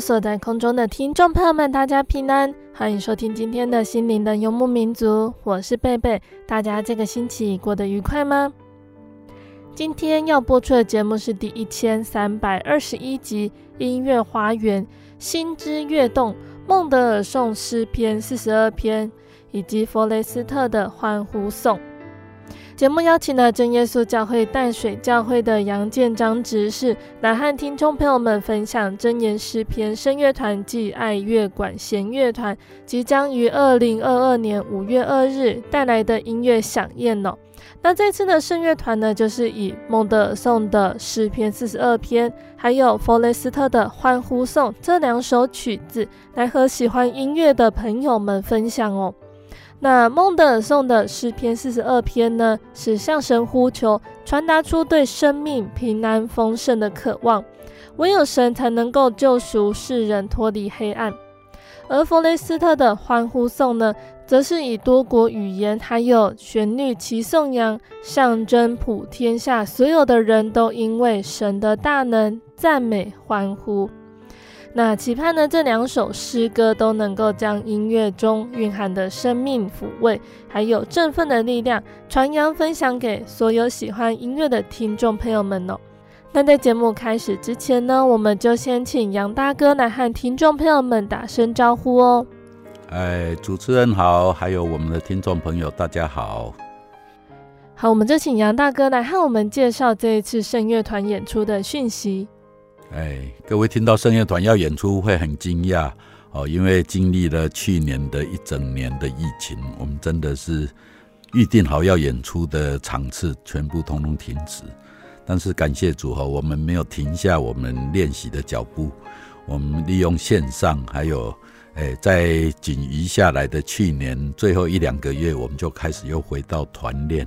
所在空中的听众朋友们，大家平安，欢迎收听今天的心灵的游牧民族，我是贝贝。大家这个星期过得愉快吗？今天要播出的节目是第一千三百二十一集《音乐花园心之跃动》，孟德尔颂诗篇四十二篇，以及弗雷斯特的欢呼颂。节目邀请了真耶稣教会淡水教会的杨建章执事来和听众朋友们分享真言诗篇圣乐团暨爱乐管弦乐团即将于二零二二年五月二日带来的音乐饗宴哦。那这次的圣乐团呢，就是以孟德尔颂的诗篇四十二篇，还有弗雷斯特的欢呼颂这两首曲子，来和喜欢音乐的朋友们分享哦。那孟德尔颂的诗篇四十二篇呢，是向神呼求，传达出对生命平安丰盛的渴望。唯有神才能够救赎世人脱离黑暗。而弗雷斯特的欢呼颂呢，则是以多国语言还有旋律齐颂扬，象征普天下所有的人都因为神的大能赞美欢呼。那期盼呢，这两首诗歌都能够将音乐中蕴含的生命抚慰，还有振奋的力量传扬分享给所有喜欢音乐的听众朋友们哦。那在节目开始之前呢，我们就先请杨大哥来和听众朋友们打声招呼哦。哎，主持人好，还有我们的听众朋友，大家好。好，我们就请杨大哥来和我们介绍这一次圣乐团演出的讯息。哎，各位听到圣乐团要演出会很惊讶哦，因为经历了去年的一整年的疫情，我们真的是预定好要演出的场次全部通通停止。但是感谢主哈，我们没有停下我们练习的脚步，我们利用线上，还有哎，在仅余下来的去年最后一两个月，我们就开始又回到团练。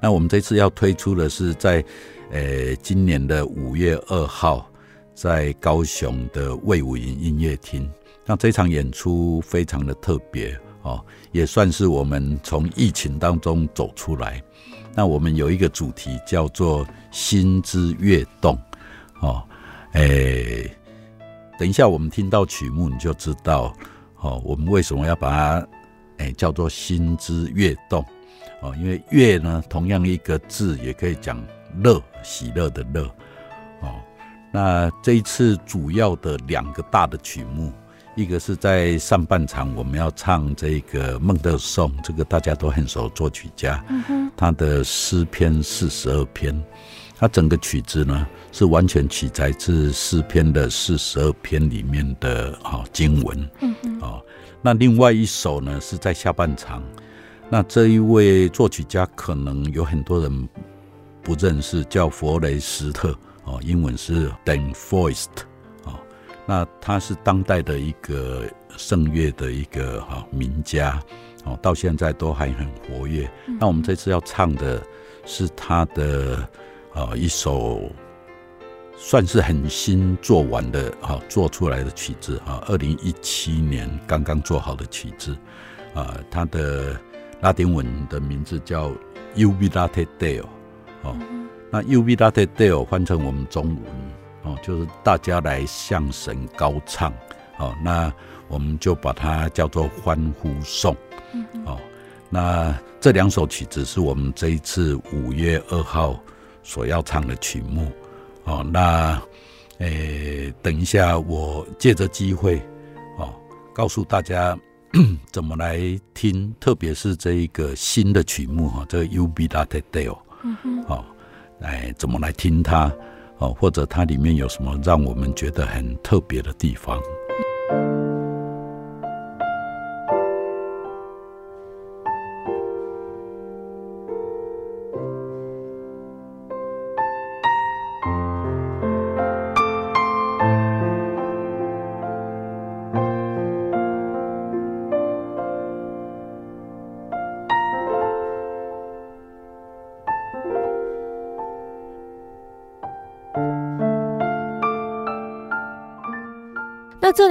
那我们这次要推出的是在呃今年的五月二号。在高雄的魏武营音乐厅，那这场演出非常的特别哦，也算是我们从疫情当中走出来。那我们有一个主题叫做“心之跃动”哦，哎，等一下我们听到曲目你就知道哦，我们为什么要把它哎叫做“心之跃动”哦，因为“跃”呢，同样一个字也可以讲乐，喜乐的乐。那这一次主要的两个大的曲目，一个是在上半场我们要唱这个孟德颂，这个大家都很熟，作曲家，他的诗篇四十二篇，他整个曲子呢是完全取材自诗篇的四十二篇里面的啊经文，啊，那另外一首呢是在下半场，那这一位作曲家可能有很多人不认识，叫弗雷斯特。哦，英文是 Dan Foist 哦，那他是当代的一个声乐的一个哈名家，哦，到现在都还很活跃。那我们这次要唱的是他的啊一首，算是很新做完的哈做出来的曲子啊，二零一七年刚刚做好的曲子。啊，他的拉丁文的名字叫 Jubilate Deo 哦，那 Jubilate Deo 翻成我们中文。哦，就是大家来向神高唱，哦，那我们就把它叫做欢呼颂，哦，那这两首曲子是我们这一次五月二号所要唱的曲目，哦，那，诶，等一下我借着机会，哦，告诉大家 怎么来听，特别是这一个新的曲目哈，这个 Jubilate Deo，哦，来怎么来听它。哦，或者它里面有什么让我们觉得很特别的地方？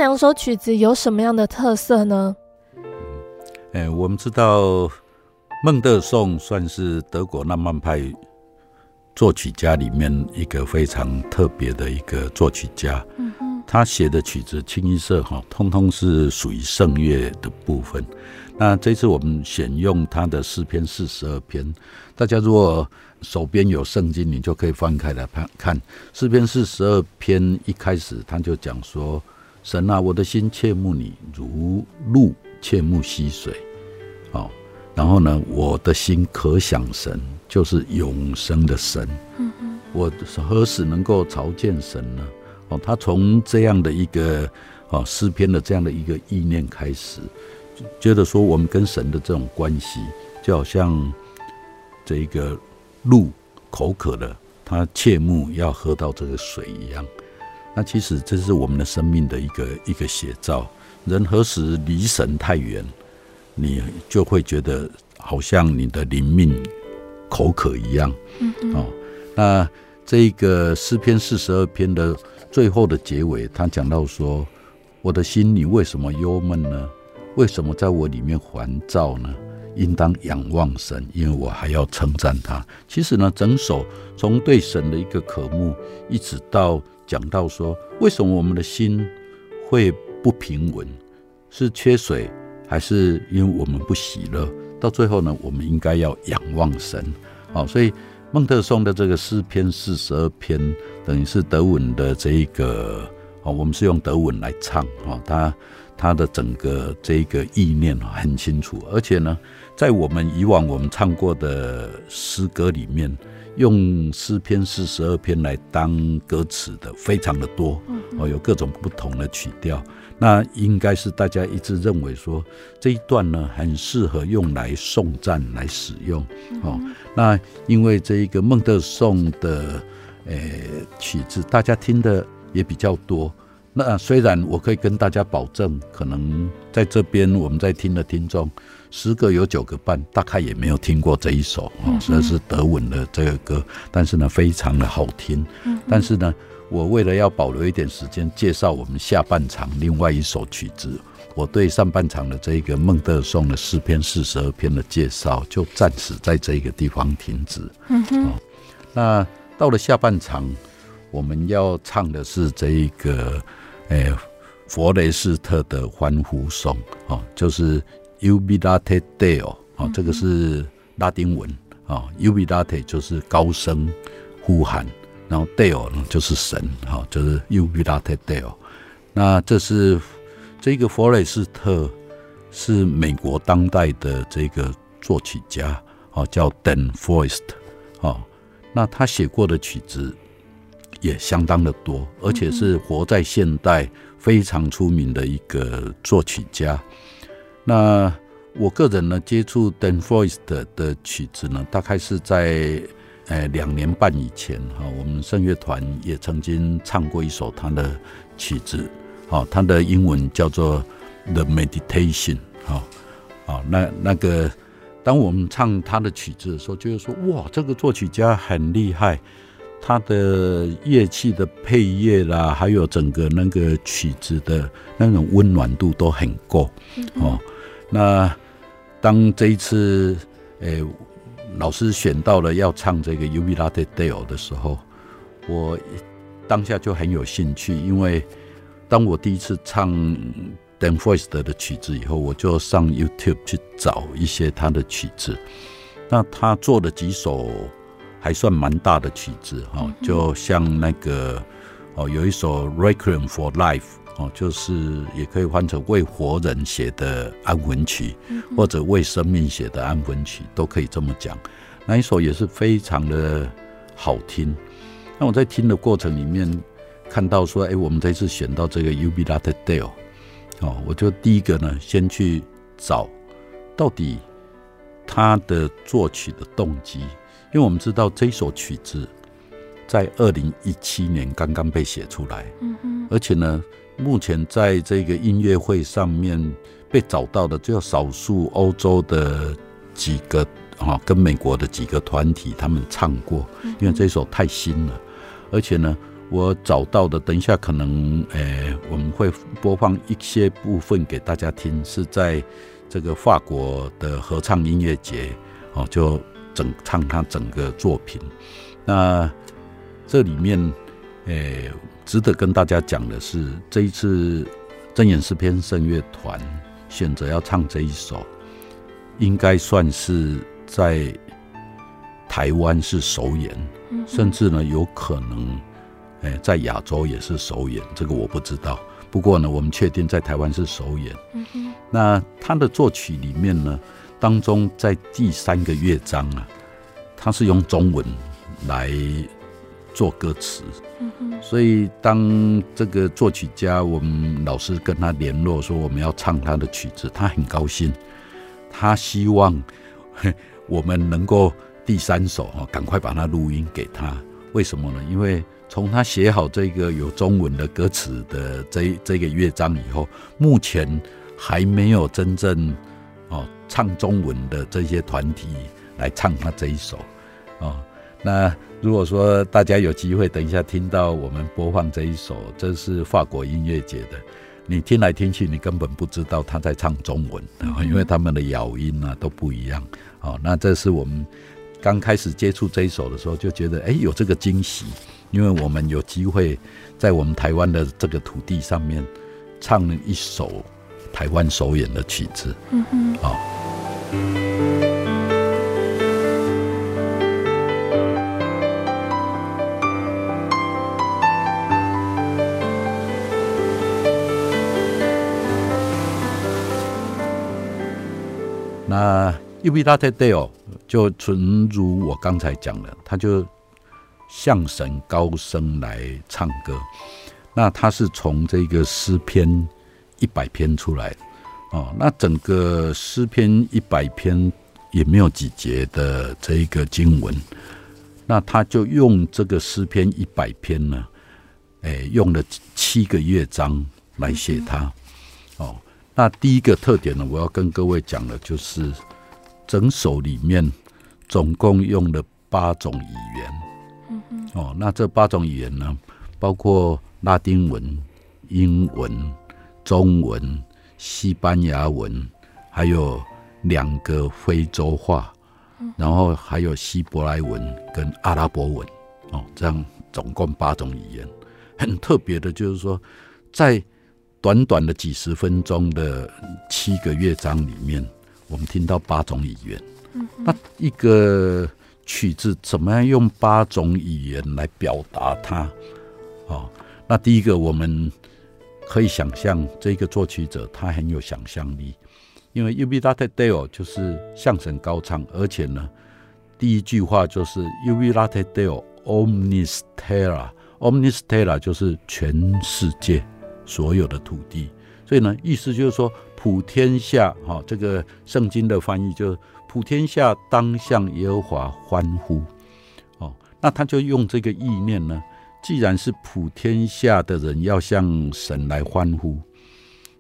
两首曲子有什么样的特色呢？哎，我们知道孟德颂算是德国浪漫派作曲家里面一个非常特别的一个作曲家。嗯哼，他写的曲子清一色哈，通通是属于圣乐的部分。那这次我们选用他的诗篇四十二篇，大家如果手边有圣经，你就可以翻开来看看诗篇四十二篇一开始他就讲说。神啊，我的心切慕你，如鹿切慕溪水。哦，然后呢，我的心可想神，就是永生的神。嗯嗯，我何时能够朝见神呢？哦，他从这样的一个哦诗篇的这样的一个意念开始，觉得说我们跟神的这种关系，就好像这一个鹿口渴了，他切慕要喝到这个水一样。那其实这是我们的生命的一个一个写照。人何时离神太远，你就会觉得好像你的灵命口渴一样。嗯嗯。哦，那这个诗篇四十二篇的最后的结尾，他讲到说：“我的心，你为什么忧闷呢？为什么在我里面烦躁呢？应当仰望神，因为我还要称赞他。”其实呢，整首从对神的一个渴慕，一直到。讲到说，为什么我们的心会不平稳？是缺水，还是因为我们不喜乐？到最后呢，我们应该要仰望神。好，所以孟特松的这个诗篇四十二篇，等于是德文的这一个，哦，我们是用德文来唱，哦，他他的整个这个意念很清楚，而且呢，在我们以往我们唱过的诗歌里面。用诗篇四十二篇来当歌词的非常的多，哦，有各种不同的曲调。那应该是大家一致认为说，这一段呢很适合用来颂赞来使用。哦，那因为这一个孟德颂的诶曲子，大家听的也比较多。那虽然我可以跟大家保证，可能在这边我们在听的听众。十个有九个半，大概也没有听过这一首啊，这是德文的这个歌，但是呢，非常的好听。但是呢，我为了要保留一点时间介绍我们下半场另外一首曲子，我对上半场的这个孟德颂的诗篇四十二篇的介绍，就暂时在这个地方停止。嗯哼。那到了下半场，我们要唱的是这一个，诶，弗雷斯特的欢呼颂啊，就是。Jubilate Deo 啊，这个是拉丁文啊。Jubilate 就是高声呼喊，然后 Deo 呢就是神哈，就是 Jubilate Deo。那这是这个弗雷斯特是美国当代的这个作曲家啊，叫 Dan Forest，啊。那他写过的曲子也相当的多，而且是活在现代非常出名的一个作曲家。那我个人呢，接触 Dan Foist 的曲子呢，大概是在呃两年半以前哈，我们圣乐团也曾经唱过一首他的曲子，哦，他的英文叫做《The Meditation》哈，啊，那那个当我们唱他的曲子的时候，就是说哇，这个作曲家很厉害。他的乐器的配乐啦，还有整个那个曲子的那种温暖度都很够哦。那当这一次，诶、老师选到了要唱这个《Jubilate Deo》的时候，我当下就很有兴趣，因为当我第一次唱 Dan Foster 的曲子以后，我就上 YouTube 去找一些他的曲子。那他做了几首。还算蛮大的曲子哈，就像那个哦，有一首《Requiem for Life》哦，就是也可以换成为活人写的安魂曲，或者为生命写的安魂曲，都可以这么讲。那一首也是非常的好听。那我在听的过程里面看到说，哎，我们这次选到这个《Jubilate Deo》哦，我就第一个呢，先去找到底他的作曲的动机。因为我们知道这首曲子在二零一七年刚刚被写出来，嗯哼，而且呢，目前在这个音乐会上面被找到的只有少数欧洲的几个啊，跟美国的几个团体他们唱过，因为这首太新了，而且呢，我找到的，等一下可能诶我们会播放一些部分给大家听，是在这个法国的合唱音乐节哦，就。整唱他整个作品，那这里面，诶、欸，值得跟大家讲的是，这一次真言诗篇圣乐团选择要唱这一首，应该算是在台湾是首演，甚至呢有可能，诶、欸，在亚洲也是首演，这个我不知道。不过呢，我们确定在台湾是首演。那他的作曲里面呢？当中，在第三个乐章啊，他是用中文来做歌词，所以当这个作曲家，我们老师跟他联络说我们要唱他的曲子，他很高兴，他希望我们能够第三首啊，赶快把它录音给他。为什么呢？因为从他写好这个有中文的歌词的这这个乐章以后，目前还没有真正。哦，唱中文的这些团体来唱他这一首，哦，那如果说大家有机会，等一下听到我们播放这一首，这是法国音乐节的，你听来听去，你根本不知道他在唱中文，因为他们的咬音啊都不一样。好，那这是我们刚开始接触这一首的时候，就觉得哎有这个惊喜，因为我们有机会在我们台湾的这个土地上面唱一首。台湾首演的曲子，嗯哼，好。那就纯如我刚才讲的，他就向神高声来唱歌。那他是从这个诗篇。一百篇出来，哦，那整个诗篇一百篇也没有几节的这一个经文，那他就用这个诗篇一百篇呢，诶，用了七个乐章来写他，那第一个特点呢，我要跟各位讲的就是整首里面总共用了八种语言，哦，那这八种语言呢，包括拉丁文、英文。中文、西班牙文，还有两个非洲话，然后还有希伯来文跟阿拉伯文，哦，这样总共八种语言。很特别的就是说，在短短的几十分钟的七个乐章里面，我们听到八种语言。那一个曲子怎么样用八种语言来表达它？哦，那第一个我们。可以想象，这个作曲者他很有想象力，因为 Jubilate Deo 就是相声高唱，而且呢，第一句话就是 Jubilate Deo omnis terra，omnis terra 就是全世界所有的土地，所以呢，意思就是说普天下，哈，这个圣经的翻译就是普天下当向耶和华欢呼，哦，那他就用这个意念呢，既然是普天下的人要向神来欢呼，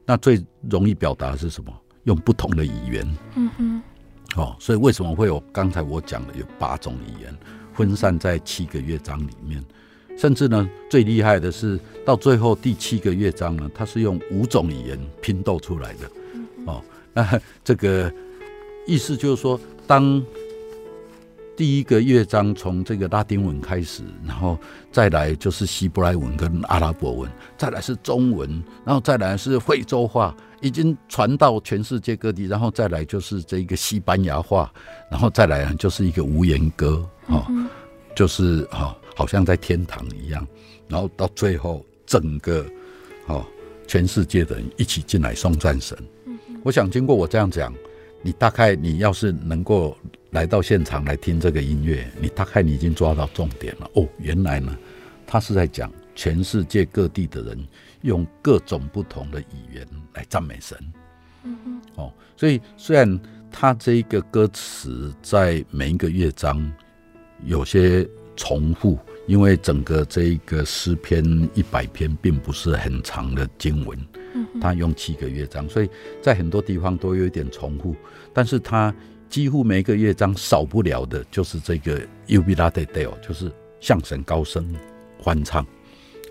那最容易表达的是什么？用不同的语言。嗯哼。哦，所以为什么会有刚才我讲的有八种语言，分散在七个乐章里面，甚至呢，最厉害的是到最后第七个乐章呢，它是用五种语言拼斗出来的。哦，那这个意思就是说，当第一个乐章从这个拉丁文开始，然后再来就是希伯来文跟阿拉伯文，再来是中文，然后再来是惠州话。已经传到全世界各地，然后再来就是这个西班牙话，然后再来就是一个无言歌，哦，就是哈，好像在天堂一样，然后到最后整个，哦，全世界的人一起进来送战神。我想经过我这样讲，你大概你要是能够来到现场来听这个音乐，你大概你已经抓到重点了。哦，原来呢，他是在讲全世界各地的人。用各种不同的语言来赞美神，嗯哼，哦，所以虽然他这一个歌词在每一个乐章有些重复，因为整个这一个诗篇一百篇并不是很长的经文，嗯，他用七个乐章，所以在很多地方都有一点重复，但是他几乎每一个乐章少不了的就是这个 Jubilate Deo，就是向神高声欢唱。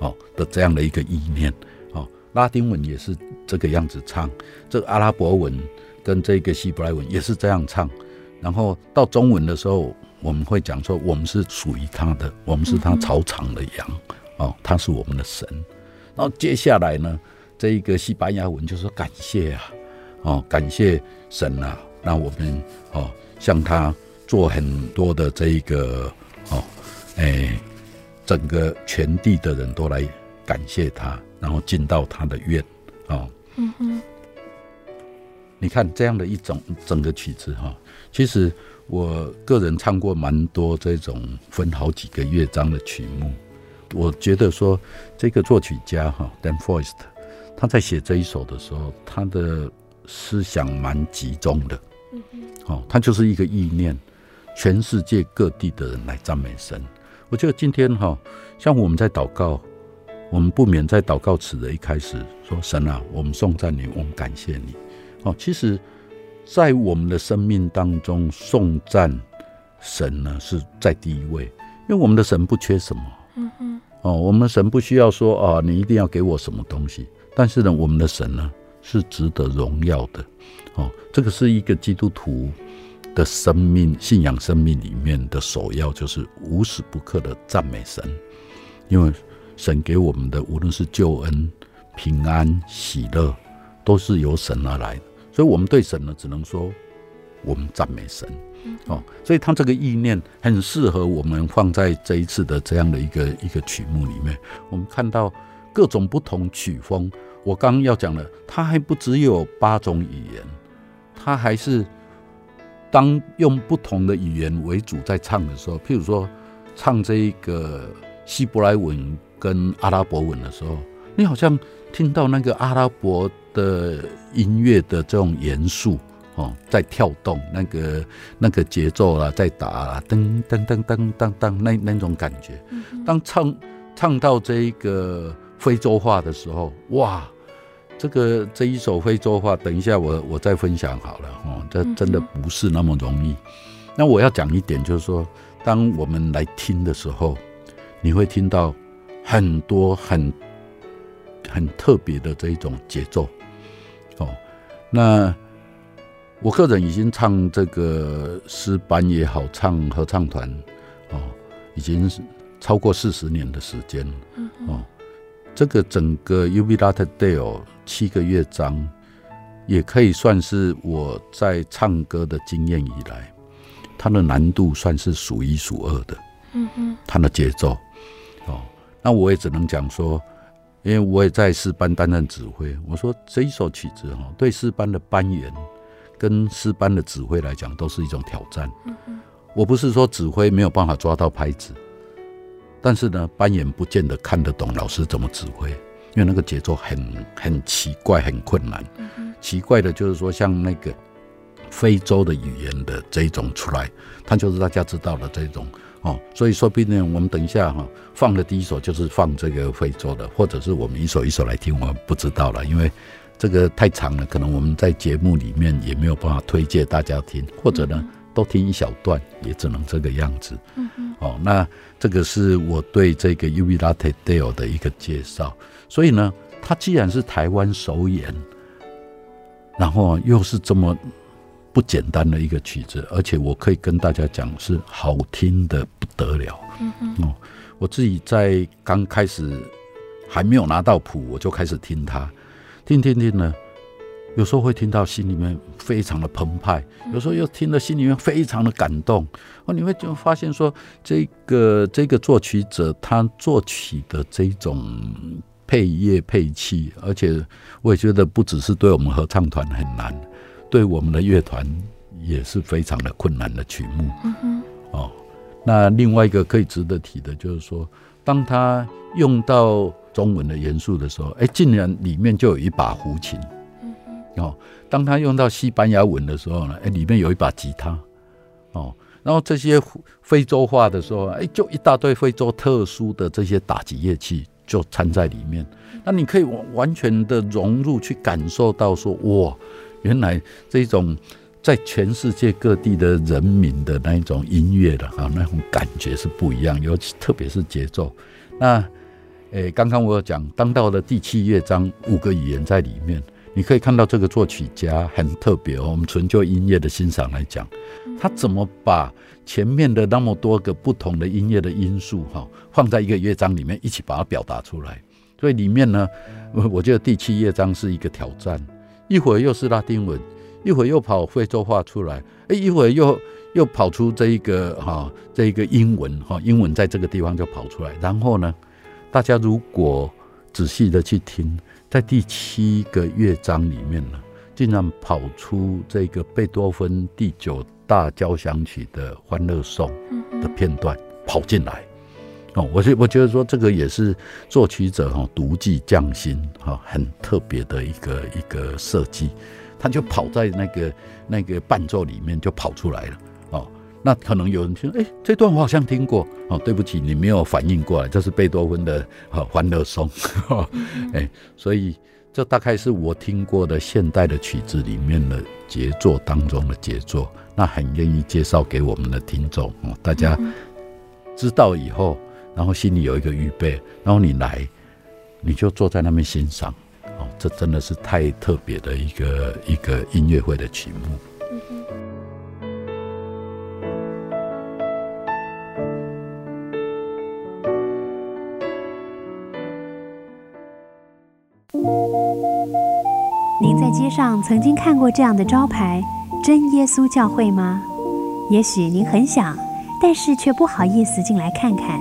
哦的这样的一个意念，哦，拉丁文也是这个样子唱，这个阿拉伯文跟这个希伯来文也是这样唱，然后到中文的时候，我们会讲说，我们是属于他的，我们是他草场的羊，哦，他是我们的神。然后接下来呢，这一个西班牙文就说感谢啊，哦，感谢神啊，那我们哦向他做很多的这一个哦，哎。整个全地的人都来感谢他，然后进到他的院，哦，嗯哼，你看这样的一种整个曲子哈，其实我个人唱过蛮多这种分好几个乐章的曲目，我觉得说这个作曲家哈，Dan Foist，他在写这一首的时候，他的思想蛮集中的，嗯哼，哦，他就是一个意念，全世界各地的人来赞美神。我觉得今天哈，像我们在祷告，我们不免在祷告词的一开始说：“神啊，我们颂赞你，我们感谢你。”哦，其实，在我们的生命当中，颂赞神呢是在第一位，因为我们的神不缺什么。嗯嗯。哦，我们的神不需要说啊，你一定要给我什么东西。但是呢，我们的神呢是值得荣耀的。哦，这个是一个基督徒。的生命信仰生命里面的首要就是无时不刻的赞美神，因为神给我们的无论是救恩、平安、喜乐，都是由神而来的，所以我们对神呢，只能说我们赞美神。哦，所以他这个意念很适合我们放在这一次的这样的一个一个曲目里面。我们看到各种不同曲风，我刚刚要讲的，它还不只有八种语言，它还是。当用不同的语言为主在唱的时候，譬如说唱这一个希伯来文跟阿拉伯文的时候，你好像听到那个阿拉伯的音乐的这种元素哦，在跳动，那个那个节奏啊，在打啊，噔噔噔噔噔噔，那那种感觉。当唱唱到这一个非洲话的时候，哇！这个这一首非洲话，等一下我我再分享好了哦。这真的不是那么容易。那我要讲一点，就是说，当我们来听的时候，你会听到很多很很特别的这一种节奏哦。那我个人已经唱这个诗班也好，唱合唱团哦，已经是超过四十年的时间了哦。这个整个 Jubilate Deo 七个乐章，也可以算是我在唱歌的经验以来，它的难度算是数一数二的。嗯哼，它的节奏，哦，那我也只能讲说，因为我也在诗班担任指挥，我说这一首曲子哈，对诗班的班员跟诗班的指挥来讲，都是一种挑战。我不是说指挥没有办法抓到拍子。但是呢，班员不见得看得懂老师怎么指挥，因为那个节奏很很奇怪，很困难。嗯、奇怪的就是说，像那个非洲的语言的这一种出来，它就是大家知道的这种哦，所以说不定我们等一下哈放的第一首就是放这个非洲的，或者是我们一首一首来听，我们不知道了，因为这个太长了，可能我们在节目里面也没有办法推荐大家听，或者呢都听一小段，也只能这个样子。嗯嗯。哦，那这个是我对这个 Uvirate Deo 的一个介绍。所以呢，它既然是台湾首演，然后又是这么。不简单的一个曲子，而且我可以跟大家讲，是好听的不得了。嗯哼哦，我自己在刚开始还没有拿到谱，我就开始听它，听听听呢，有时候会听到心里面非常的澎湃，有时候又听得心里面非常的感动。哦，你会就发现说，这个这个作曲者他作曲的这种配乐配器，而且我也觉得不只是对我们合唱团很难。对我们的乐团也是非常的困难的曲目，嗯哼，哦，那另外一个可以值得提的，就是说，当他用到中文的元素的时候，哎，竟然里面就有一把胡琴，嗯哼，哦，当他用到西班牙文的时候呢，哎，里面有一把吉他，哦，然后这些非洲话的时候，哎，就一大堆非洲特殊的这些打击乐器就掺在里面，那你可以完完全的融入去感受到说，哇。原来这种在全世界各地的人民的那一种音乐的哈，那种感觉是不一样，尤其特别是节奏。那诶，刚刚我有讲，当到的第七乐章五个语言在里面，你可以看到这个作曲家很特别哦。我们纯就音乐的欣赏来讲，他怎么把前面的那么多个不同的音乐的因素哈，放在一个乐章里面一起把它表达出来。所以里面呢，我我觉得第七乐章是一个挑战。一会儿又是拉丁文，一会儿又跑非洲话出来，哎，一会儿又又跑出这一个哈，这一个英文哈，英文在这个地方就跑出来。然后呢，大家如果仔细的去听，在第七个乐章里面呢，竟然跑出这个贝多芬第九大交响曲的《欢乐颂》的片段跑进来。哦，我觉我觉得说这个也是作曲者哈独具匠心哈，很特别的一个一个设计，他就跑在那个那个伴奏里面就跑出来了哦。那可能有人听，哎，这段我好像听过哦。对不起，你没有反应过来，这是贝多芬的哈欢乐颂，哎，所以这大概是我听过的现代的曲子里面的杰作当中的杰作。那很愿意介绍给我们的听众哦，大家知道以后。然后心里有一个预备，然后你来，你就坐在那边欣赏，哦，这真的是太特别的一个一个音乐会的曲目。您在街上曾经看过这样的招牌“真耶稣教会”吗？也许您很想，但是却不好意思进来看看。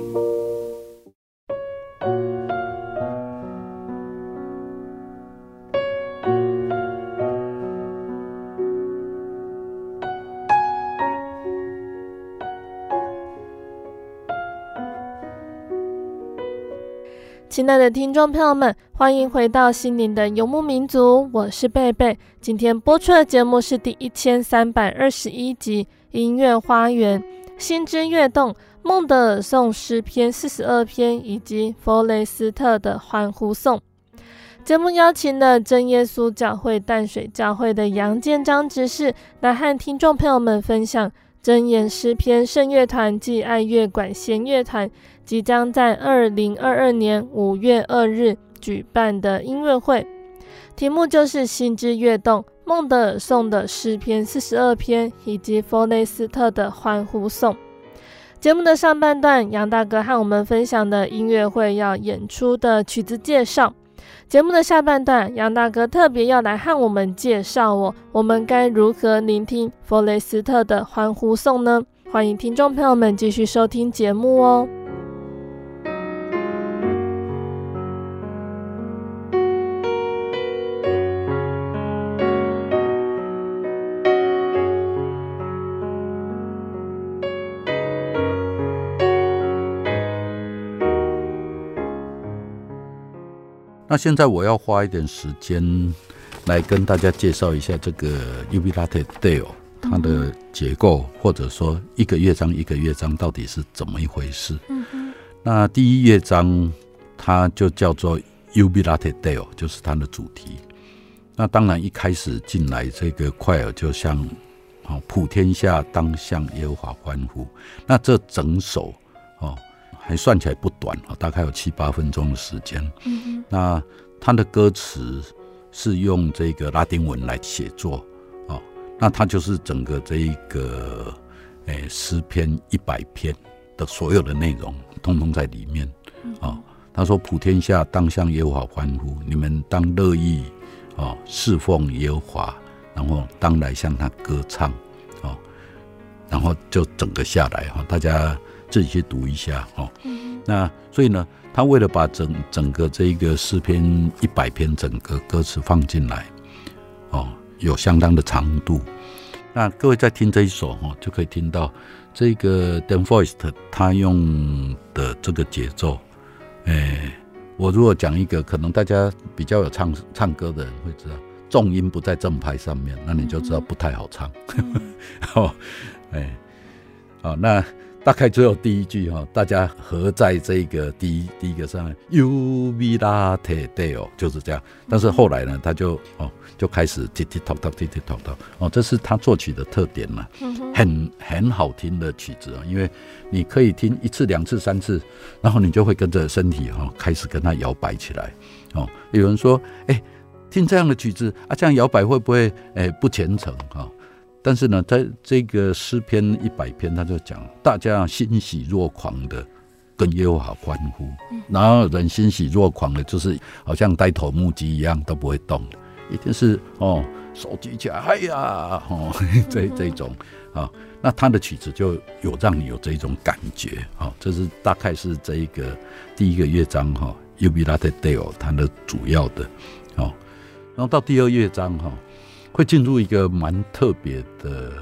亲爱的听众朋友们，欢迎回到心灵的游牧民族，我是贝贝。今天播出的节目是第一千三百二十一集《音乐花园》，心之跃动，孟德尔颂诗篇四十二篇以及弗雷斯特的欢呼颂。节目邀请了真耶稣教会淡水教会的杨建章执事来和听众朋友们分享真言诗篇圣乐团暨爱乐管弦乐团。即将在二零二二年五月二日举办的音乐会，题目就是《心之跃动》，孟德尔颂的诗篇四十二篇以及弗雷斯特的欢呼颂。节目的上半段，杨大哥和我们分享的音乐会要演出的曲子介绍；节目的下半段，杨大哥特别要来和我们介绍我，我们该如何聆听弗雷斯特的欢呼颂呢？欢迎听众朋友们继续收听节目哦。那现在我要花一点时间来跟大家介绍一下这个 Ubilate Dale 它的结构，或者说一个乐章一个乐章到底是怎么一回事。那第一乐章它就叫做 Ubilate Dale 就是它的主题。那当然一开始进来这个快尔就像。普天下当向耶和华欢呼。那这整首哦，还算起来不短啊，大概有七八分钟的时间。嗯。那他的歌词是用这个拉丁文来写作哦，那他就是整个这一个诶诗篇一百篇的所有的内容，通通在里面。哦，他说：“普天下当向耶和华欢呼，你们当乐意哦侍奉耶和华。”然后当来向他歌唱，哦，然后就整个下来哈，大家自己去读一下哦。那所以呢，他为了把整整个这个诗篇一百篇整个歌词放进来，哦，有相当的长度。那各位在听这一首哈，就可以听到这个 Dan Foist 他用的这个节奏。哎，我如果讲一个，可能大家比较有唱唱歌的人会知道。重音不在正拍上面，那你就知道不太好唱。哦，哎，好，那大概只有第一句哈，大家合在这个第一第一个上面，Jubilate Deo 就是这样。但是后来呢，他就哦就开始叽叽叨叨叽叽叨叨哦，这是他作曲的特点嘛，很很好听的曲子啊，因为你可以听一次、两次、三次，然后你就会跟着身体哈开始跟他摇摆起来。哦，有人说，哎。听这样的曲子啊，这样摇摆会不会诶、欸、不虔诚啊？但是呢，在这个诗篇一百篇，他就讲大家欣喜若狂的跟耶和华欢呼，然后人欣喜若狂的，就是好像呆头木鸡一样都不会动。的，一定是哦手举起来，哎呀哦 这这种啊，那他的曲子就有让你有这种感觉啊，这是大概是这一个第一个乐章哈，Jubilate Deo 它的主要的哦。然后到第二乐章哈，会进入一个蛮特别的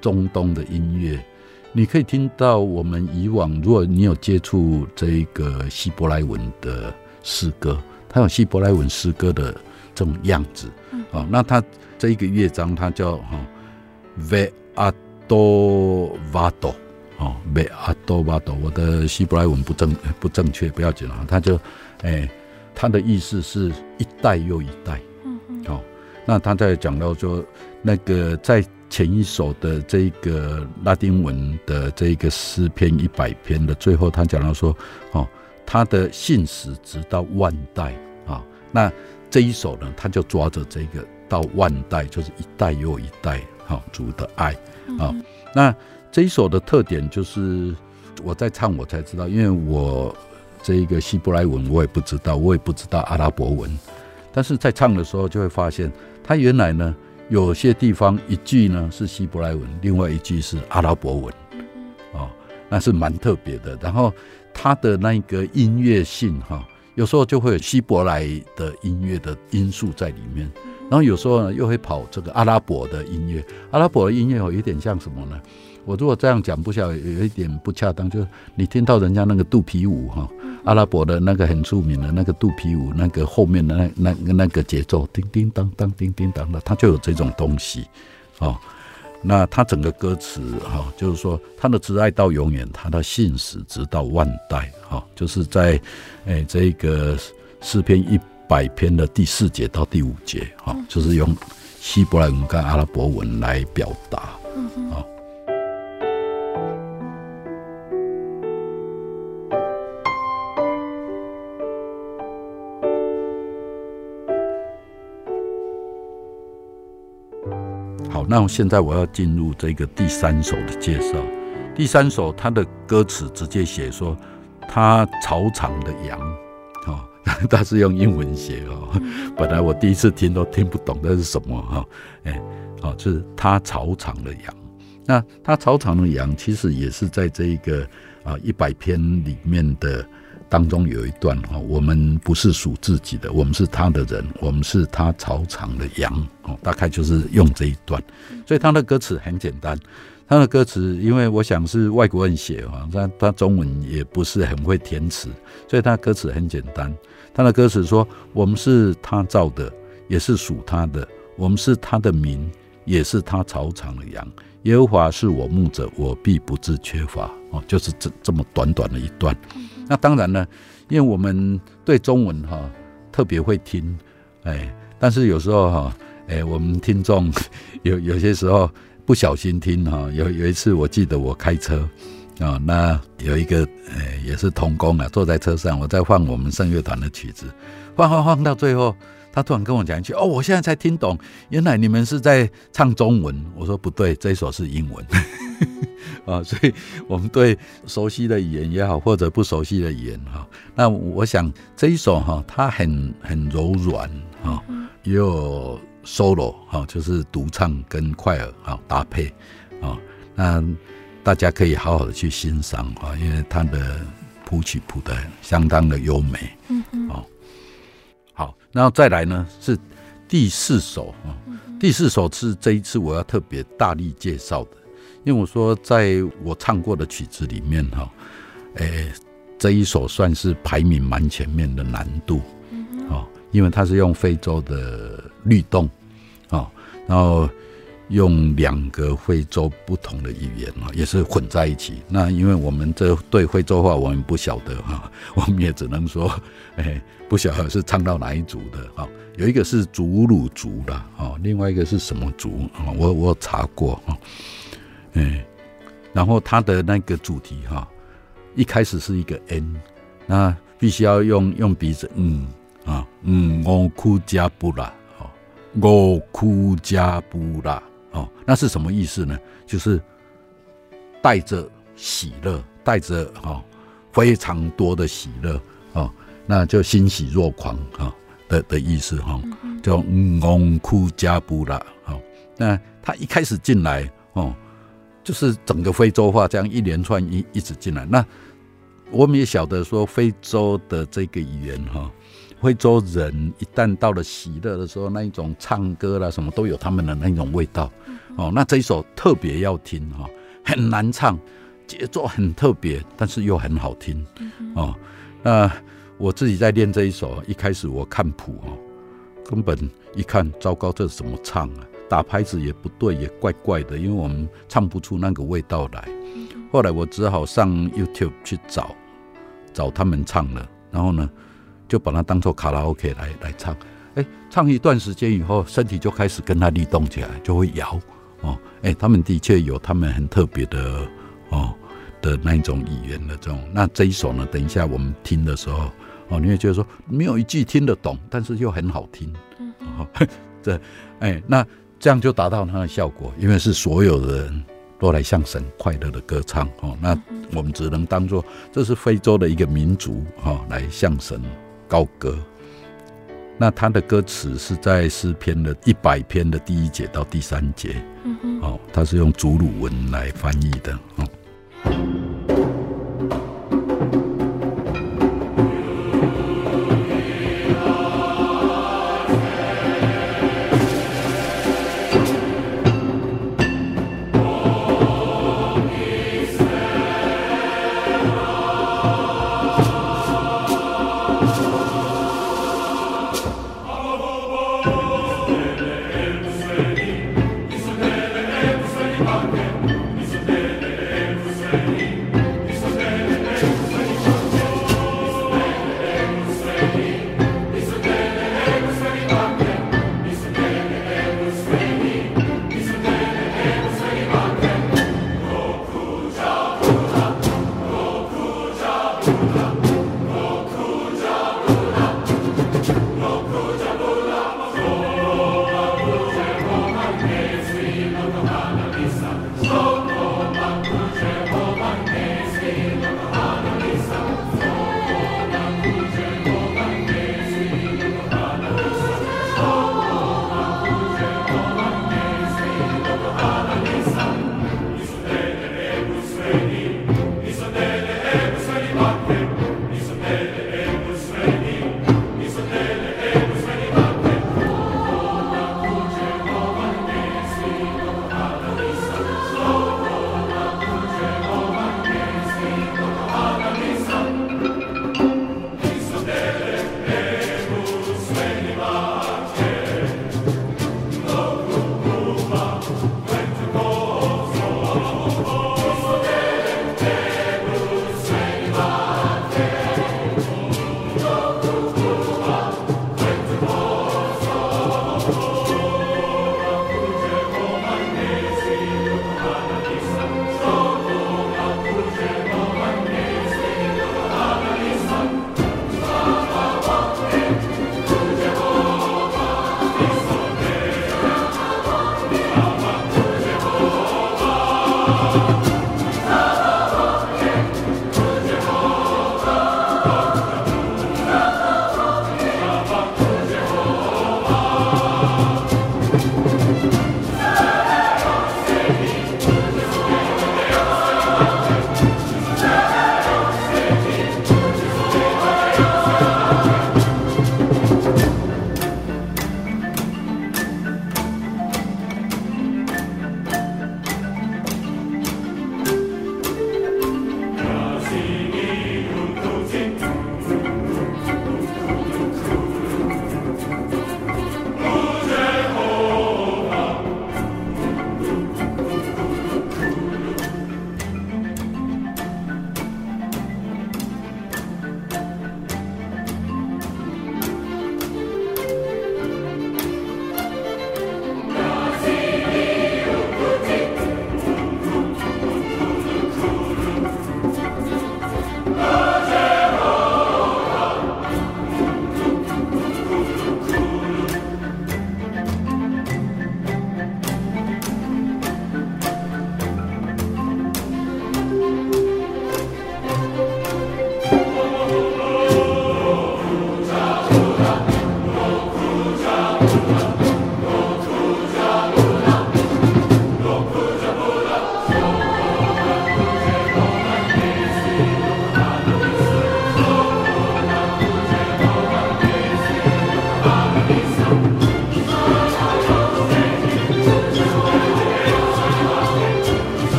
中东的音乐。你可以听到我们以往，如果你有接触这个希伯来文的诗歌，它有希伯来文诗歌的这种样子啊。那它这一个乐章，它叫哈 Ve Ado Vado 哦，Ve Ado Vado。我的希伯来文不正不正确，不要紧啊。它就哎，它的意思是一代又一代。那他在讲到说，那个在前一首的这个拉丁文的这个诗篇一百篇的最后，他讲到说，哦，他的信使直到万代啊。那这一首呢，他就抓着这个到万代，就是一代又一代，哈，主的爱啊。那这一首的特点就是我在唱，我才知道，因为我这一个希伯来文我也不知道，我也不知道阿拉伯文，但是在唱的时候就会发现。它原来呢，有些地方一句呢是希伯来文，另外一句是阿拉伯文，哦，那是蛮特别的。然后它的那个音乐性哈，有时候就会有希伯来的音乐的因素在里面，然后有时候呢又会跑这个阿拉伯的音乐。阿拉伯的音乐有一点像什么呢？我如果这样讲不晓得，有一点不恰当，就是你听到人家那个肚皮舞哈。阿拉伯的那个很著名的那个肚皮舞，那个后面的那那那个节奏，叮叮当当，叮叮当的，它就有这种东西，哦，那它整个歌词哈、哦，就是说他的挚爱到永远，他的信使直到万代，哈、哦，就是在诶这个诗篇一百篇的第四节到第五节，哈、哦，就是用希伯来文跟阿拉伯文来表达，啊、哦。那现在我要进入这个第三首的介绍。第三首它的歌词直接写说，他草场的羊，哦，他是用英文写哦。本来我第一次听都听不懂那是什么哈，哎，哦，就是他草场的羊。那他草场的羊其实也是在这一个啊一百篇里面的。当中有一段哈，我们不是属自己的，我们是他的人，我们是他草场的羊哦，大概就是用这一段。所以他的歌词很简单，他的歌词因为我想是外国人写哈，他他中文也不是很会填词，所以他歌词很简单。他的歌词说：“我们是他造的，也是属他的；我们是他的民，也是他草场的羊。耶和华是我牧者，我必不致缺乏。”哦，就是这这么短短的一段。那当然呢，因为我们对中文哈特别会听，哎，但是有时候哈，哎，我们听众 有有些时候不小心听哈。有有一次我记得我开车。啊、那有一个呃，也是童工啊，坐在车上，我在放我们圣乐团的曲子，放放放到最后，他突然跟我讲一句：“哦，我现在才听懂，原来你们是在唱中文。”我说：“不对，这一首是英文。” 啊，所以我们对熟悉的语言也好，或者不熟悉的语言哈，那我想这一首哈，它很很柔软哈，也有 solo 哈，就是独唱跟快耳哈搭配啊，那。大家可以好好的去欣赏啊，因为它的谱曲谱的相当的优美。嗯嗯。哦，好，然后再来呢是第四首啊，第四首是这一次我要特别大力介绍的，因为我说在我唱过的曲子里面哈，诶，这一首算是排名蛮前面的难度。嗯。哦，因为它是用非洲的律动，哦，然后。用两个非洲不同的语言啊，也是混在一起。那因为我们这对非洲话我们不晓得哈，我们也只能说，诶，不晓得是唱到哪一族的哈。有一个是祖鲁族的哈，另外一个是什么族啊？我我查过哈，哎，然后他的那个主题哈，一开始是一个 N，那必须要用用鼻子嗯啊嗯，我哭加布拉哦，我哭加布拉。哦，那是什么意思呢？就是带着喜乐，带着哈非常多的喜乐哦，那就欣喜若狂哈的的意思哈，叫昂库加布拉哈。那他一开始进来哦，就是整个非洲话这样一连串一一直进来。那我们也晓得说，非洲的这个语言哈。非洲人一旦到了喜乐的时候，那一种唱歌啦，什么都有他们的那种味道。哦，那这一首特别要听哈，很难唱，节奏很特别，但是又很好听。哦，那我自己在练这一首，一开始我看谱哦，根本一看，糟糕，这是怎么唱啊？打拍子也不对，也怪怪的，因为我们唱不出那个味道来。后来我只好上 YouTube 去找，找他们唱了，然后呢，就把它当做卡拉 OK 来来唱，哎、欸，唱一段时间以后，身体就开始跟它律动起来，就会摇。哦，哎、欸，他们的确有他们很特别的哦的那一种语言的这种。那这一首呢，等一下我们听的时候哦，你会觉得说没有一句听得懂，但是又很好听，哦，这哎、欸，那这样就达到它的效果，因为是所有的人都来向神快乐的歌唱哦，那我们只能当做这是非洲的一个民族哈，来向神。高歌，那他的歌词是在诗篇的一百篇的第一节到第三节，嗯，哦，他是用祖鲁文来翻译的，哦。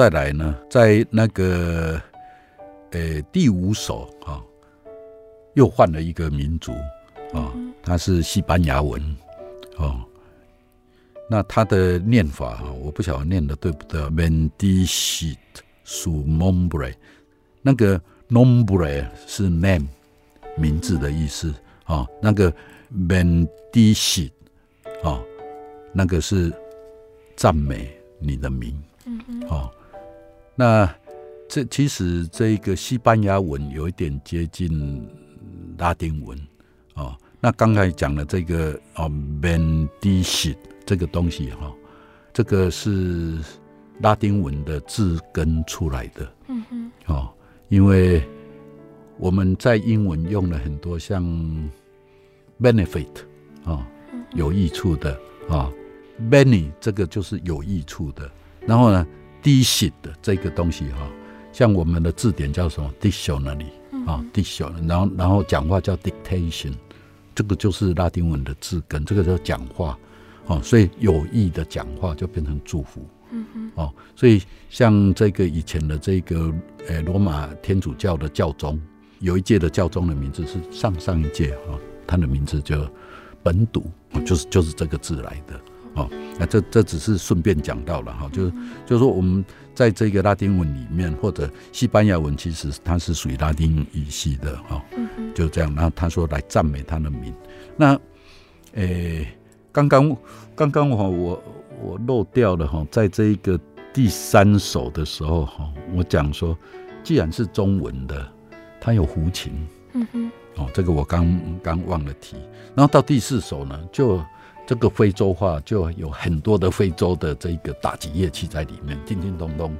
再来呢，在那个呃第五首哈，又换了一个民族啊，它是西班牙文哦。那它的念法啊，我不晓得念的对不对。，mendicit su nombre，那个 nombre 是 name 名字的意思啊，那个 mendicit 啊，那个是赞美你的名，嗯嗯，那这其实这个西班牙文有一点接近拉丁文哦。那刚才讲的这个哦，bendición 这个东西哈，这个是拉丁文的字根出来的。嗯哼。哦，因为我们在英文用了很多像 benefit 啊，有益处的啊，many 这个就是有益处的。然后呢？Dicit 的这个东西哈，像我们的字典叫什么 Dictionary 啊 Dictionary 然后然后讲话叫 Dictation，这个就是拉丁文的字根，这个叫讲话，哦，所以有意的讲话就变成祝福，嗯哼，哦，所以像这个以前的这个呃罗马天主教的教宗，有一届的教宗的名字是上上一届哈，他的名字叫本笃，就是就是这个字来的。哦，那这这只是顺便讲到了哈，就是就是说我们在这个拉丁文里面或者西班牙文，其实它是属于拉丁语系的哈，就这样。然后他说来赞美他的名。那诶，刚刚刚刚我我我漏掉了哈，在这一个第三首的时候哈，我讲说，既然是中文的，它有胡琴，嗯哼，哦，这个我刚刚忘了提。然后到第四首呢，就。这个非洲话就有很多的非洲的这个打击乐器在里面，叮叮咚咚。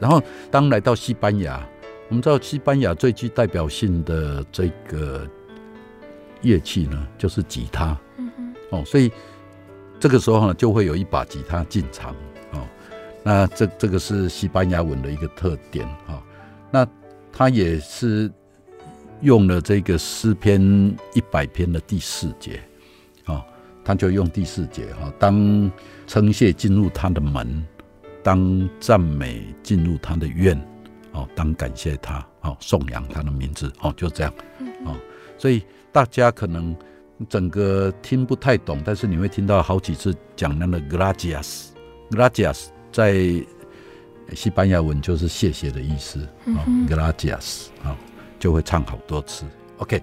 然后当来到西班牙，我们知道西班牙最具代表性的这个乐器呢，就是吉他。哦，所以这个时候呢，就会有一把吉他进场。哦，那这这个是西班牙文的一个特点。哈，那它也是用了这个诗篇一百篇的第四节。他就用第四节哈，当称谢进入他的门，当赞美进入他的院，哦，当感谢他，哦，颂扬他的名字，哦，就这样，哦，所以大家可能整个听不太懂，但是你会听到好几次讲那个 gracias，gracias 在西班牙文就是谢谢的意思，哦，gracias，啊，就会唱好多次，OK。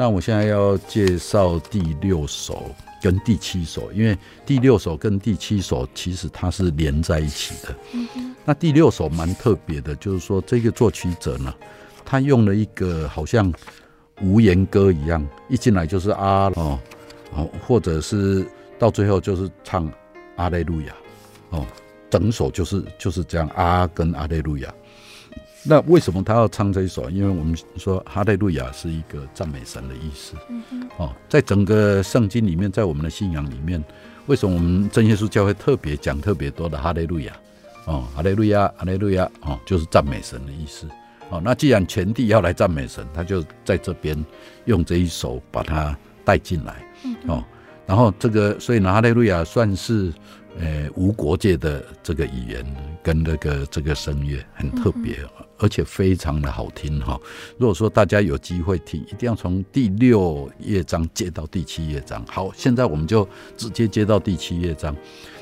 那我现在要介绍第六首跟第七首，因为第六首跟第七首其实它是连在一起的。那第六首蛮特别的，就是说这个作曲者呢，他用了一个好像无言歌一样，一进来就是啊哦哦，或者是到最后就是唱阿雷路亚哦，整首就是就是这样啊跟阿雷路亚。那为什么他要唱这一首？因为我们说哈利路亚是一个赞美神的意思。哦，在整个圣经里面，在我们的信仰里面，为什么我们真耶稣教会特别讲特别多的哈利路亚？哦，哈利路亚，哈利路亚，哦，就是赞美神的意思。哦，那既然全地要来赞美神，他就在这边用这一首把它带进来。哦，然后这个，所以呢，哈利路亚算是呃无国界的这个语言，跟那个这个声乐很特别，而且非常的好听哈。如果说大家有机会听，一定要从第六乐章接到第七乐章。好，现在我们就直接接到第七乐章。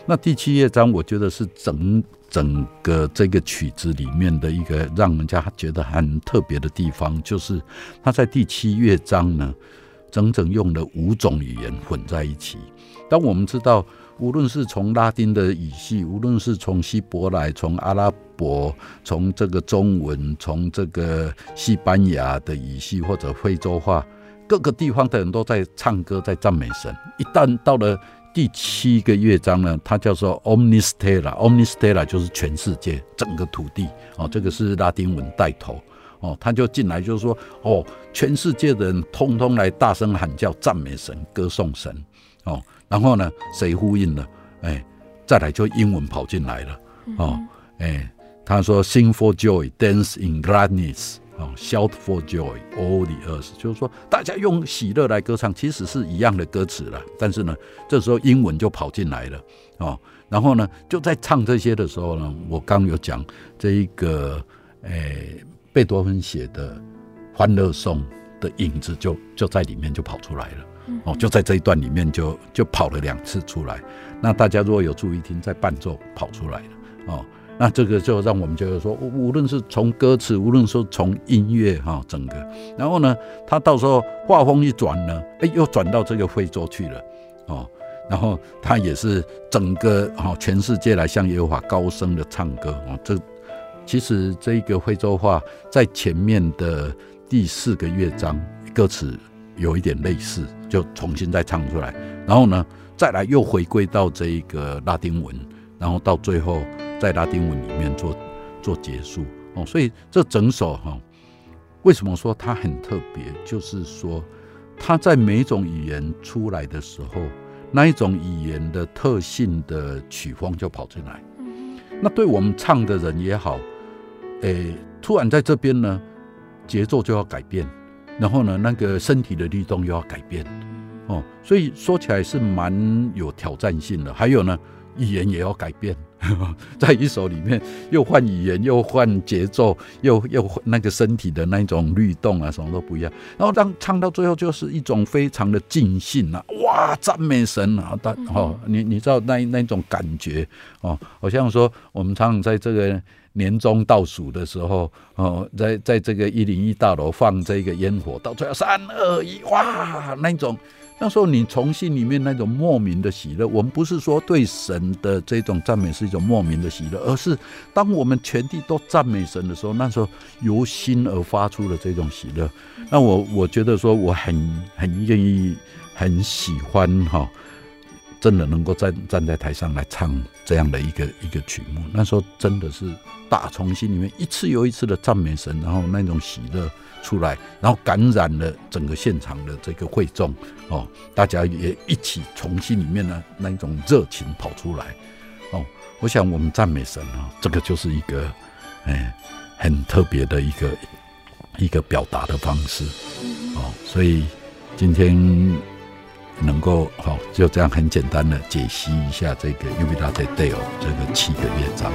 那第七乐章，我觉得是整整个这个曲子里面的一个让人家觉得很特别的地方，就是他在第七乐章呢。整整用了五种语言混在一起。当我们知道，无论是从拉丁的语系，无论是从希伯来、从阿拉伯、从这个中文、从这个西班牙的语系或者非洲话，各个地方的人都在唱歌，在赞美神。一旦到了第七个乐章呢，它叫做 Omnis Terra，Omnis Terra 就是全世界，整个土地。哦，这个是拉丁文带头。哦，他就进来，就是说，哦，全世界的人通通来大声喊叫、赞美神、歌颂神，哦，然后呢，谁呼应了？哎，再来就英文跑进来了，哦，哎，他说，Sing for joy, dance in gladness，哦，shout for joy, all the earth，就是说，大家用喜乐来歌唱，其实是一样的歌词了，但是呢，这时候英文就跑进来了，哦，然后呢，就在唱这些的时候呢，我刚有讲这一个，哎。贝多芬写的《欢乐颂》的影子就就在里面就跑出来了，哦，就在这一段里面就就跑了两次出来。那大家如果有注意听，在伴奏跑出来了，哦，那这个就让我们觉得说，无论是从歌词，无论说从音乐哈，整个，然后呢，他到时候画风一转呢，哎，又转到这个非洲去了，哦，然后他也是整个哈全世界来向耶和华高声的唱歌，哦，这。其实这一个非洲话在前面的第四个乐章歌词有一点类似，就重新再唱出来，然后呢，再来又回归到这一个拉丁文，然后到最后在拉丁文里面做做结束哦。所以这整首哈，为什么说它很特别？就是说它在每一种语言出来的时候，那一种语言的特性的曲风就跑进来。那对我们唱的人也好。诶，突然在这边呢，节奏就要改变，然后呢，那个身体的律动又要改变，哦，所以说起来是蛮有挑战性的。还有呢，语言也要改变，在一首里面又换语言，又换节奏，又又那个身体的那种律动啊，什么都不一样。然后当唱到最后，就是一种非常的尽兴啊，哇，赞美神啊！但哦，你你知道那那种感觉哦，好像说我们常常在这个。年终倒数的时候，哦，在在这个一零一大楼放这个烟火，到最后三二一，哇，那种那时候你从心里面那种莫名的喜乐。我们不是说对神的这种赞美是一种莫名的喜乐，而是当我们全地都赞美神的时候，那时候由心而发出的这种喜乐。那我我觉得说我很很愿意，很喜欢哈。真的能够站站在台上来唱这样的一个一个曲目，那时候真的是打从心里面一次又一次的赞美神，然后那种喜乐出来，然后感染了整个现场的这个会众哦，大家也一起从心里面呢那一种热情跑出来哦。我想我们赞美神啊，这个就是一个哎很特别的一个一个表达的方式哦，所以今天。能够好，就这样很简单的解析一下这个 Jubilate Deo 这个七个乐章。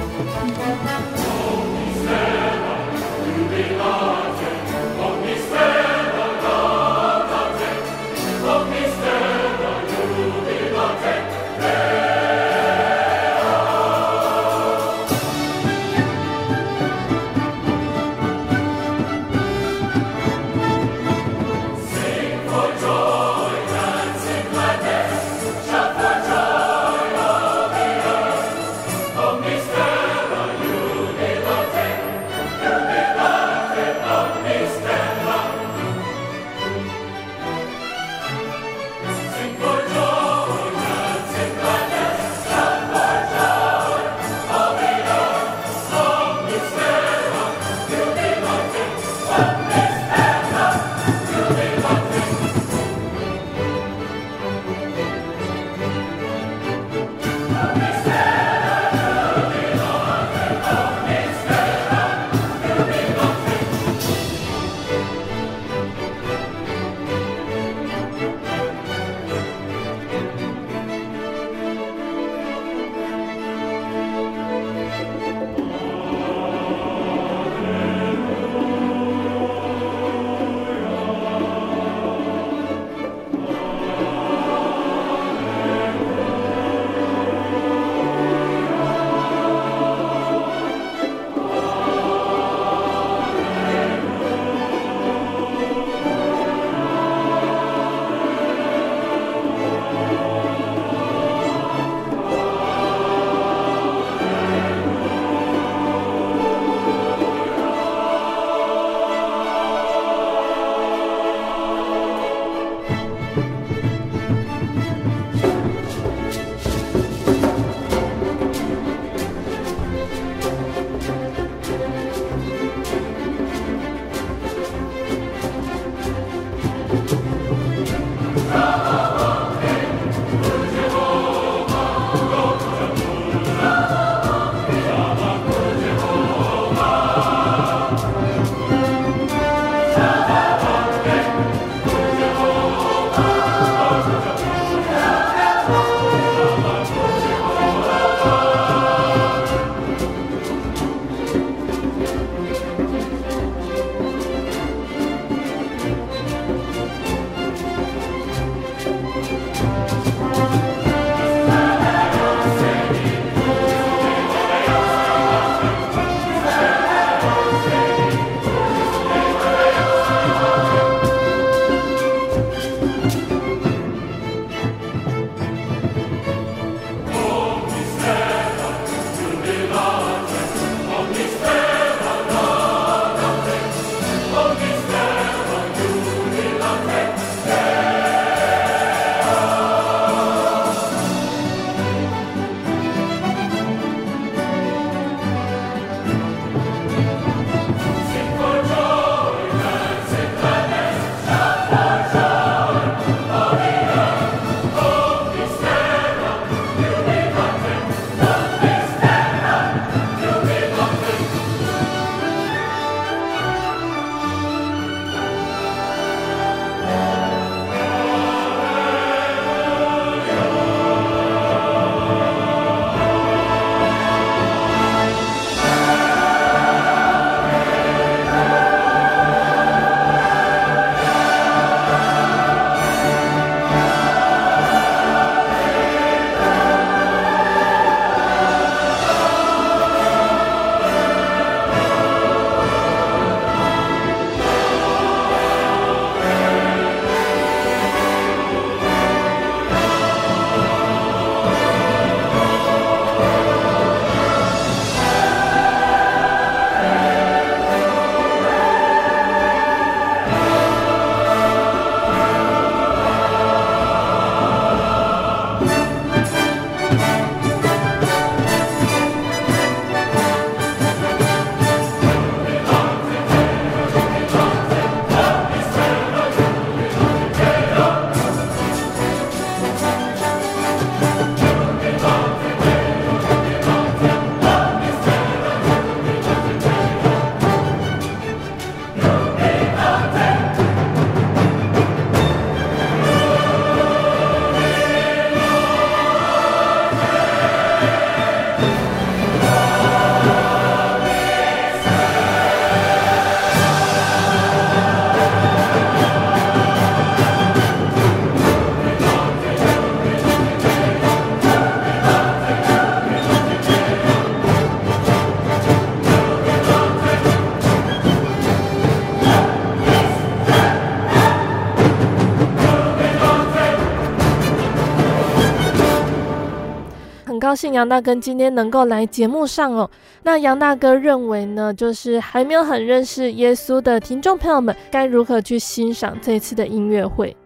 高兴杨大哥今天能够来节目上哦。那杨大哥认为呢，就是还没有很认识耶稣的听众朋友们，该如何去欣赏这次的音乐会？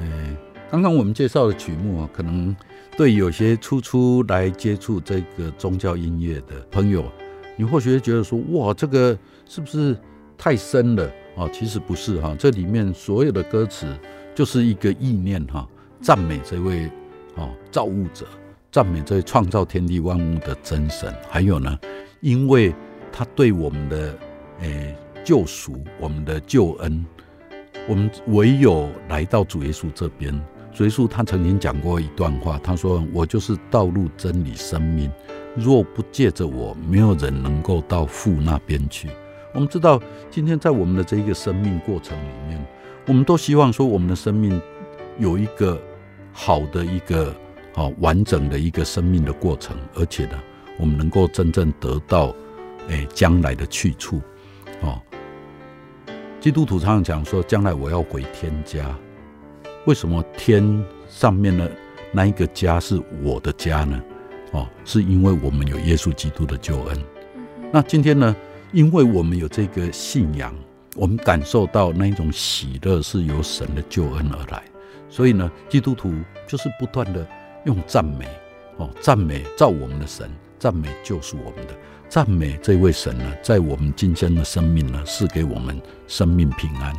哎，刚刚我们介绍的曲目啊，可能对有些初初来接触这个宗教音乐的朋友，你或许会觉得说，哇，这个是不是太深了啊？其实不是哈，这里面所有的歌词就是一个意念哈，赞美这位。哦，造物者赞美这创造天地万物的真神，还有呢，因为他对我们的诶、救赎，我们的救恩，我们唯有来到主耶稣这边。主耶稣他曾经讲过一段话，他说：“我就是道路、真理、生命，若不借着我，没有人能够到父那边去。”我们知道，今天在我们的这一个生命过程里面，我们都希望说，我们的生命有一个。好的一个好完整的一个生命的过程，而且呢，我们能够真正得到诶将来的去处哦。基督徒常常讲说，将来我要回天家，为什么天上面的那一个家是我的家呢？哦，是因为我们有耶稣基督的救恩。那今天呢，因为我们有这个信仰，我们感受到那一种喜乐是由神的救恩而来。所以呢，基督徒就是不断的用赞美，哦，赞美造我们的神，赞美救赎我们的，赞美这位神呢，在我们今生的生命呢，赐给我们生命平安。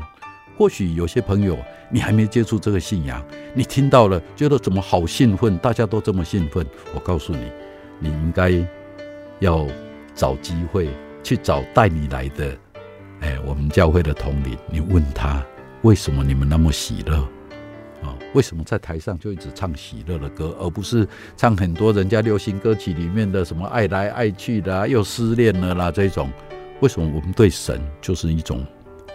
或许有些朋友你还没接触这个信仰，你听到了觉得怎么好兴奋，大家都这么兴奋。我告诉你，你应该要找机会去找带你来的，哎，我们教会的统领，你问他为什么你们那么喜乐。为什么在台上就一直唱喜乐的歌，而不是唱很多人家流行歌曲里面的什么爱来爱去的，又失恋了啦这种？为什么我们对神就是一种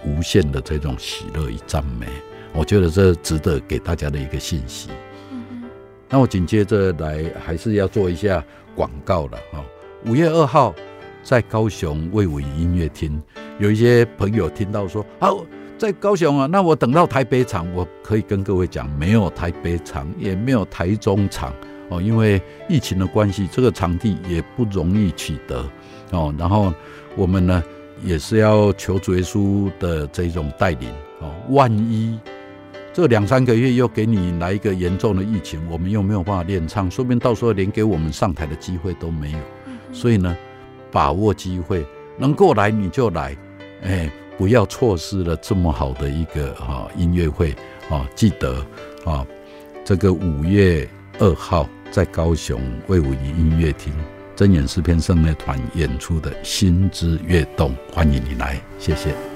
无限的这种喜乐与赞美？我觉得这值得给大家的一个信息。嗯那我紧接着来还是要做一下广告了哈。五月二号在高雄卫武营音乐厅，有一些朋友听到说好。在高雄啊，那我等到台北场，我可以跟各位讲，没有台北场，也没有台中场哦，因为疫情的关系，这个场地也不容易取得哦。然后我们呢，也是要求主耶稣的这种带领哦。万一这两三个月又给你来一个严重的疫情，我们又没有办法练唱，说不定到时候连给我们上台的机会都没有。所以呢，把握机会，能够来你就来，哎。不要错失了这么好的一个哈音乐会啊！记得啊，这个五月二号在高雄魏武营音乐厅真言诗篇圣乐团演出的《心之跃动》，欢迎你来，谢谢。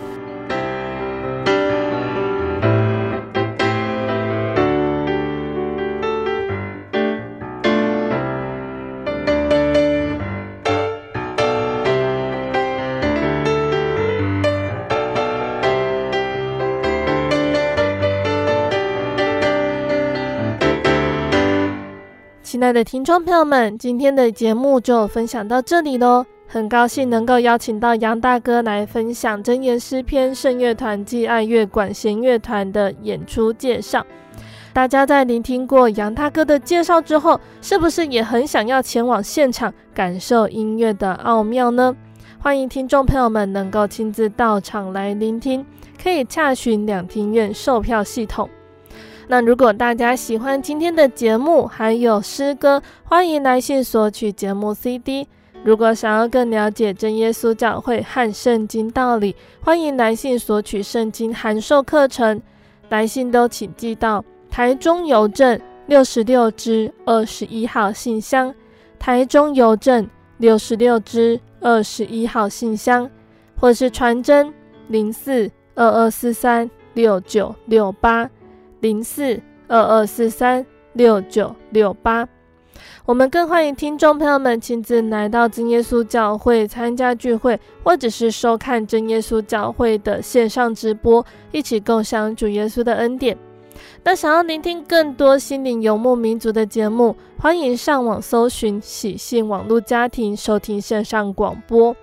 的听众朋友们，今天的节目就分享到这里喽。很高兴能够邀请到杨大哥来分享真言诗篇圣乐团暨爱乐管弦乐团的演出介绍。大家在聆听过杨大哥的介绍之后，是不是也很想要前往现场感受音乐的奥妙呢？欢迎听众朋友们能够亲自到场来聆听，可以洽询两厅院售票系统。那如果大家喜欢今天的节目，还有诗歌，欢迎来信索取节目 CD。如果想要更了解真耶稣教会和圣经道理，欢迎来信索取圣经函授课程。来信都请寄到台中邮政六十六支二十一号信箱，台中邮政六十六支二十一号信箱，或是传真零四二二四三六九六八。零四二二四三六九六八，我们更欢迎听众朋友们亲自来到真耶稣教会参加聚会，或者是收看真耶稣教会的线上直播，一起共享主耶稣的恩典。那想要聆听更多心灵游牧民族的节目，欢迎上网搜寻喜信网络家庭收听线上广播。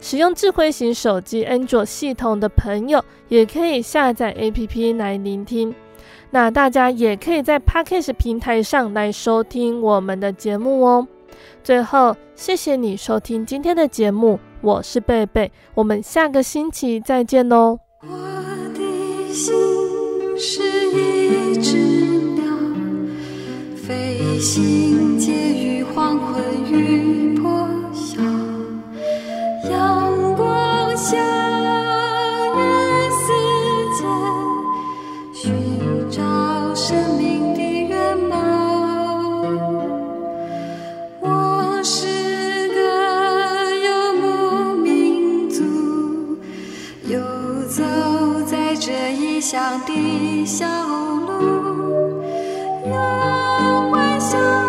使用智慧型手机安卓系统的朋友，也可以下载 APP 来聆听。那大家也可以在 Podcast 平台上来收听我们的节目哦。最后，谢谢你收听今天的节目，我是贝贝，我们下个星期再见哦。我的心是一只鸟，飞行介于黄昏与破晓，阳光下。小路，有欢笑。